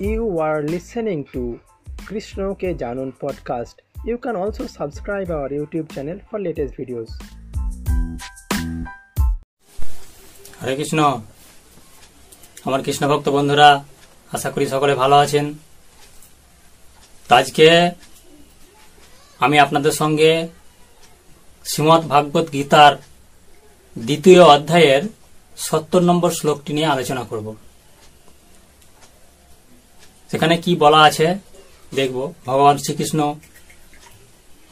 You R listening to কৃষ্ণকে জানুন podcast you can also subscribe our YouTube channel for latest videos Hare Krishna আমার কৃষ্ণ ভক্ত বন্ধুরা, আশা করি সকলে ভালো আছেন। আজকে আমি আপনাদের সঙ্গে শ্রীমদ ভাগবত গীতার দ্বিতীয় অধ্যায়ের সত্তর নম্বর শ্লোকটি নিয়ে আলোচনা করব। সেখানে কি বলা আছে? দেখব। ভগবান শ্রীকৃষ্ণ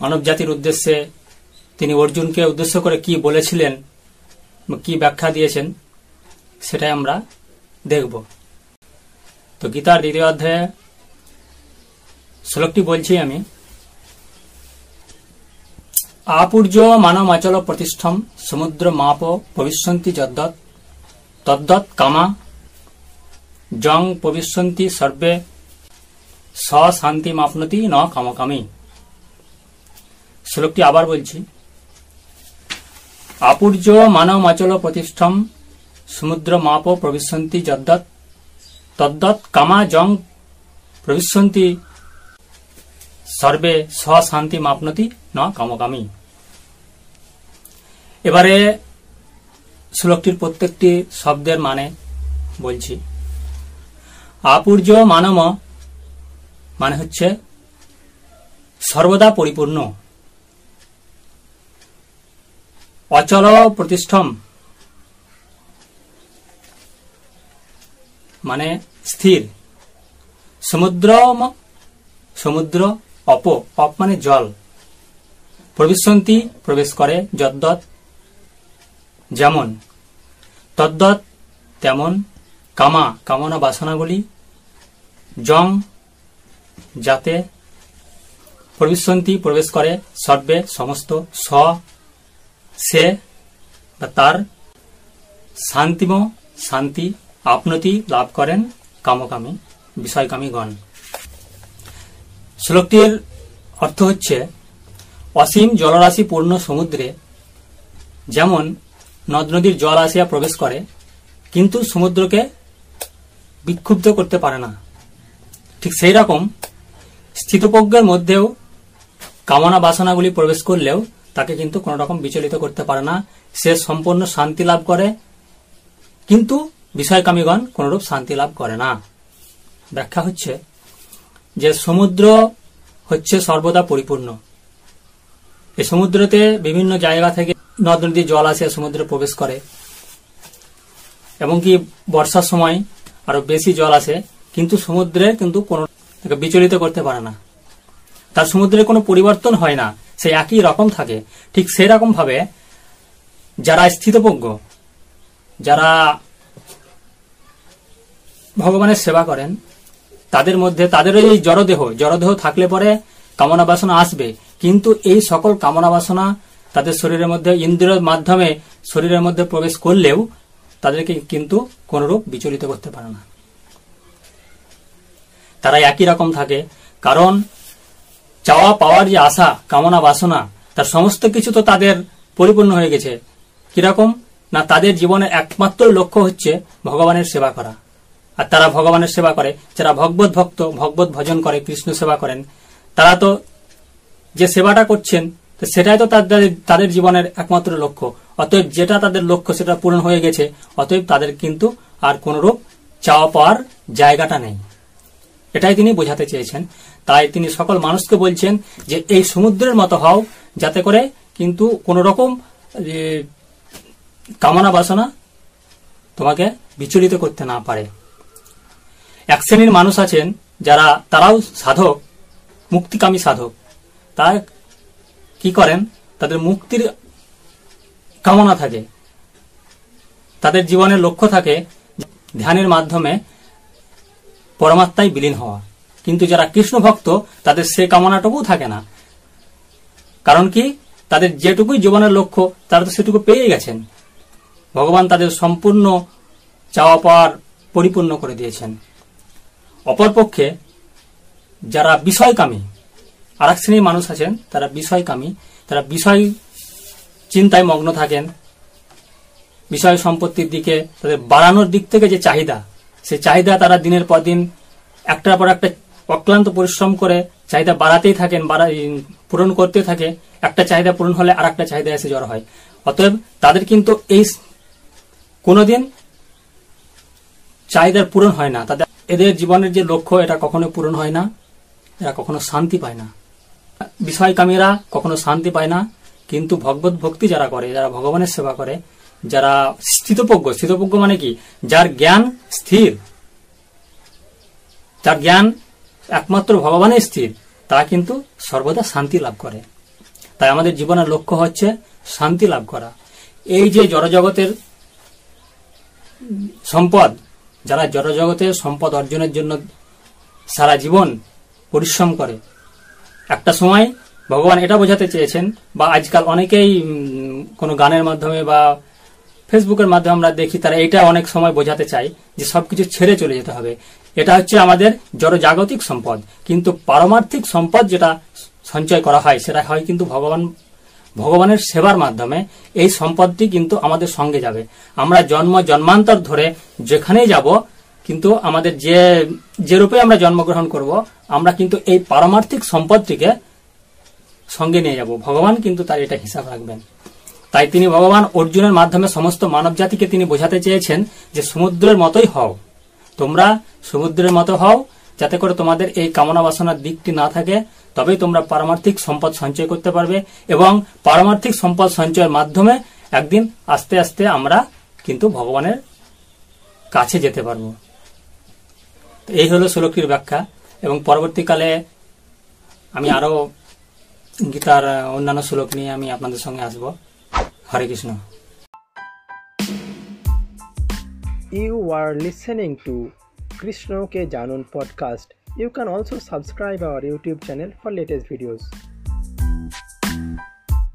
মানব জাতির উদ্দেশ্যে তিনি অর্জুনকে উদ্দেশ্য করে কি বলেছিলেন কি ব্যাখ্যা দিয়েছেন, সেটাই আমরা দেখব। তো গীতার দ্বিতীয় অধ্যায়ে শ্লোকটি বলছি আমি। আপূর্য মানমাচল প্রতিষ্ঠম সমুদ্র মাপ ভবিষ্যন্তি যদ্দৎ তদ্দৎ কামা জং ভবিষ্যন্তি সর্বে স শান্তি মাপনতি ন কামকামী। শ্লোকটি আবার বলছি, আপূর্য আচল প্রতিষ্ঠম সমুদ্র মাপ প্রবিশন্তি যদ্দৎ, তদ্দৎ কামা জং প্রবিশন্তি সর্বে শান্তি মাপনতি ন কামকামী। এবারে শ্লোকটির প্রত্যেকটি শব্দের মানে বলছি আপূর্য মানম মানে হচ্ছে সর্বদা পরিপূর্ণ। অচল প্রতিষ্ঠম মানে স্থির। সমুদ্র সমুদ্র অপ অপ মানে জল। প্রবিশন্তি প্রবেশ করে যদ্দৎ যেমন তদ্দৎ তেমন, কামা, কামনা বাসনাগুলি জং যাতে প্রবিশন্তি প্রবেশ করে, সর্বে সমস্ত স, সে বা তার শান্তিম শান্তি আপনতি লাভ করেন কামকামী, বিষয়কামীগণ। শ্লোকটির অর্থ হচ্ছে, অসীম জলরাশি পূর্ণ সমুদ্রে যেমন নদ নদীর জল আসিয়া প্রবেশ করে, কিন্তু সমুদ্রকে বিক্ষুব্ধ করতে পারে না। ঠিক সেই রকম স্থিতপ্রজ্ঞের মধ্যেও কামনা বাসনাগুলি প্রবেশ করলেও তাকে কিন্তু কোন রকম বিচলিত করতে পারে না। সে সম্পূর্ণ শান্তি লাভ করে, কিন্তু বিষয়কামীগণ কোনরূপ শান্তি লাভ করে না। ব্যাখ্যা হচ্ছে যে সমুদ্র হচ্ছে সর্বদা পরিপূর্ণ। এই সমুদ্রতে বিভিন্ন জায়গা থেকে নদ নদী জল আসে সমুদ্রে প্রবেশ করে। এবং কি বর্ষার সময় আরও বেশি জল আসে কিন্তু সমুদ্রে কিন্তু কোন বিচলিত করতে পারে না। তার সমুদ্রে কোনো পরিবর্তন হয় না, সে একই রকম থাকে। ঠিক সেই রকম ভাবে যারা স্থিতপজ্ঞ যারা ভগবানের সেবা করেন, তাদের মধ্যে তাদের এই জড়দেহ জড়দেহ থাকলে পরে কামনা বাসনা আসবে। কিন্তু এই সকল কামনা বাসনা তাদের শরীরের মধ্যে, ইন্দ্রিয়ের মাধ্যমে শরীরের মধ্যে প্রবেশ করলেও তাদেরকে কিন্তু কোনরূপ বিচলিত করতে পারে না। তারা একই রকম থাকে। কারণ চাওয়া পাওয়ার যে আশা, কামনা, বাসনা, তার সমস্ত কিছু তো তাদের পরিপূর্ণ হয়ে গেছে। কীরকম? না, তাদের জীবনের একমাত্র লক্ষ্য হচ্ছে ভগবানের সেবা করা। আর তারা ভগবানের সেবা করে। যারা ভগবত ভক্ত, ভগবত ভজন করে, কৃষ্ণ সেবা করেন, তারা তো যে সেবাটা করছেন সেটাই তো তাদের তাদের জীবনের একমাত্র লক্ষ্য। অতএব যেটা তাদের লক্ষ্য, সেটা পূরণ হয়ে গেছে। অতএব তাদের কিন্তু আর কোনরূপ চাওয়া পাওয়ার জায়গাটা নেই। এটাই তিনি বোঝাতে চেয়েছেন। তাই তিনি সকল মানুষকে বলছেন যে, এই সমুদ্রের মতো হও, যাতে করে কিন্তু কোন রকম কামনা বাসনা তোমাকে বিচলিত করতে না পারে। এক শ্রেণির মানুষ আছেন যারা, তারাও সাধক, মুক্তিকামী সাধক। তারা কি করেন? তাদের মুক্তির কামনা থাকে। তাদের জীবনের লক্ষ্য থাকে ধ্যানের মাধ্যমে পরমাত্মায় বিলীন হওয়া। কিন্তু যারা কৃষ্ণ ভক্ত তাদের সে কামনাটুকু থাকে না। কারণ কি? তাদের যেটুকুই জীবনের লক্ষ্য, তারা তো সেটুকু পেয়ে গেছেন। ভগবান তাদের সম্পূর্ণ চাওয়া পাওয়ার পরিপূর্ণ করে দিয়েছেন। অপরপক্ষে, যারা বিষয়কামী আর এক শ্রেণির মানুষ আছেন, তারা বিষয়কামী, তারা বিষয় চিন্তায় মগ্ন থাকেন, বিষয় সম্পত্তির দিকে, তাদের বাড়ানোর দিক থেকে যে চাহিদা সেই চাহিদা তারা দিনের পর দিন, একটার পর একটা অক্লান্ত পরিশ্রম করে চাহিদা বাড়াতেই থাকেন, বাড়া পূরণ করতে থাকে। একটা চাহিদা পূরণ হলে আর একটা চাহিদা এসে জড়ো হয়। অতএব তাদের কিন্তু এই কোনোদিন চাহিদার পূরণ হয় না। তাদের, এদের জীবনের যে লক্ষ্য, এটা কখনো পূরণ হয় না। এরা কখনো শান্তি পায় না। বিষয়কামীরা কখনো শান্তি পায় না। কিন্তু ভগবত ভক্তি যারা করে, যারা ভগবানের সেবা করে যারা স্থিতপজ্ঞ স্থিতপজ্ঞ মানে কি? যার জ্ঞান স্থির। যার জ্ঞান একমাত্র ভগবানের স্থির তা কিন্তু সর্বদা শান্তি লাভ করে। তাই আমাদের জীবনের লক্ষ্য হচ্ছে শান্তি লাভ করা। এই যে জড়জগতের সম্পদ, যারা জড়জগতের সম্পদ অর্জনের জন্য সারা জীবন পরিশ্রম করে, একটা সময় ভগবান এটা বোঝাতে চেয়েছেন, বা আজকাল অনেকেই কোনো গানের মাধ্যমে বা ফেসবুকের মাধ্যমে আমরা দেখি তারা এটা অনেক সময় বোঝাতে চায় যে সবকিছু ছেড়ে চলে যেতে হবে। এটা হচ্ছে আমাদের জড়জাগতিক সম্পদ। কিন্তু পারমার্থিক সম্পদ যেটা সঞ্চয় করা হয়, সেটা হয় কিন্তু ভগবান, ভগবানের সেবার মাধ্যমে। এই সম্পদটি কিন্তু আমাদের সঙ্গে যাবে। আমরা জন্ম, জন্মান্তর ধরে যেখানেই যাব, কিন্তু আমাদের যে যে রূপে আমরা জন্মগ্রহণ করব, আমরা কিন্তু এই পারমার্থিক সম্পদটিকে সঙ্গে নিয়ে যাব। ভগবান কিন্তু তার এটা হিসাব রাখবেন। তাই তিনি ভগবান অর্জুনের মাধ্যমে সমস্ত মানব জাতিকে তিনি বোঝাতে চেয়েছেন যে সমুদ্রের মতোই হও। তোমরা সমুদ্রের মতো হও, যাতে করে তোমাদের এই কামনা বাসনার দিকটি না থাকে, তবেই তোমরা পারমার্থিক সম্পদ সঞ্চয় করতে পারবে এবং পারমার্থিক সম্পদ সঞ্চয়ের মাধ্যমে একদিন আস্তে আস্তে আমরা কিন্তু ভগবানের কাছে যেতে পারব। এই হলো শ্লোকটির ব্যাখ্যা এবং পরবর্তীকালে আমি আরও গীতার অন্যান্য শ্লোক নিয়ে আমি আপনাদের সঙ্গে আসব। Hare Krishna. You are listening to Krishna के जानून podcast you can also subscribe our YouTube channel for latest videos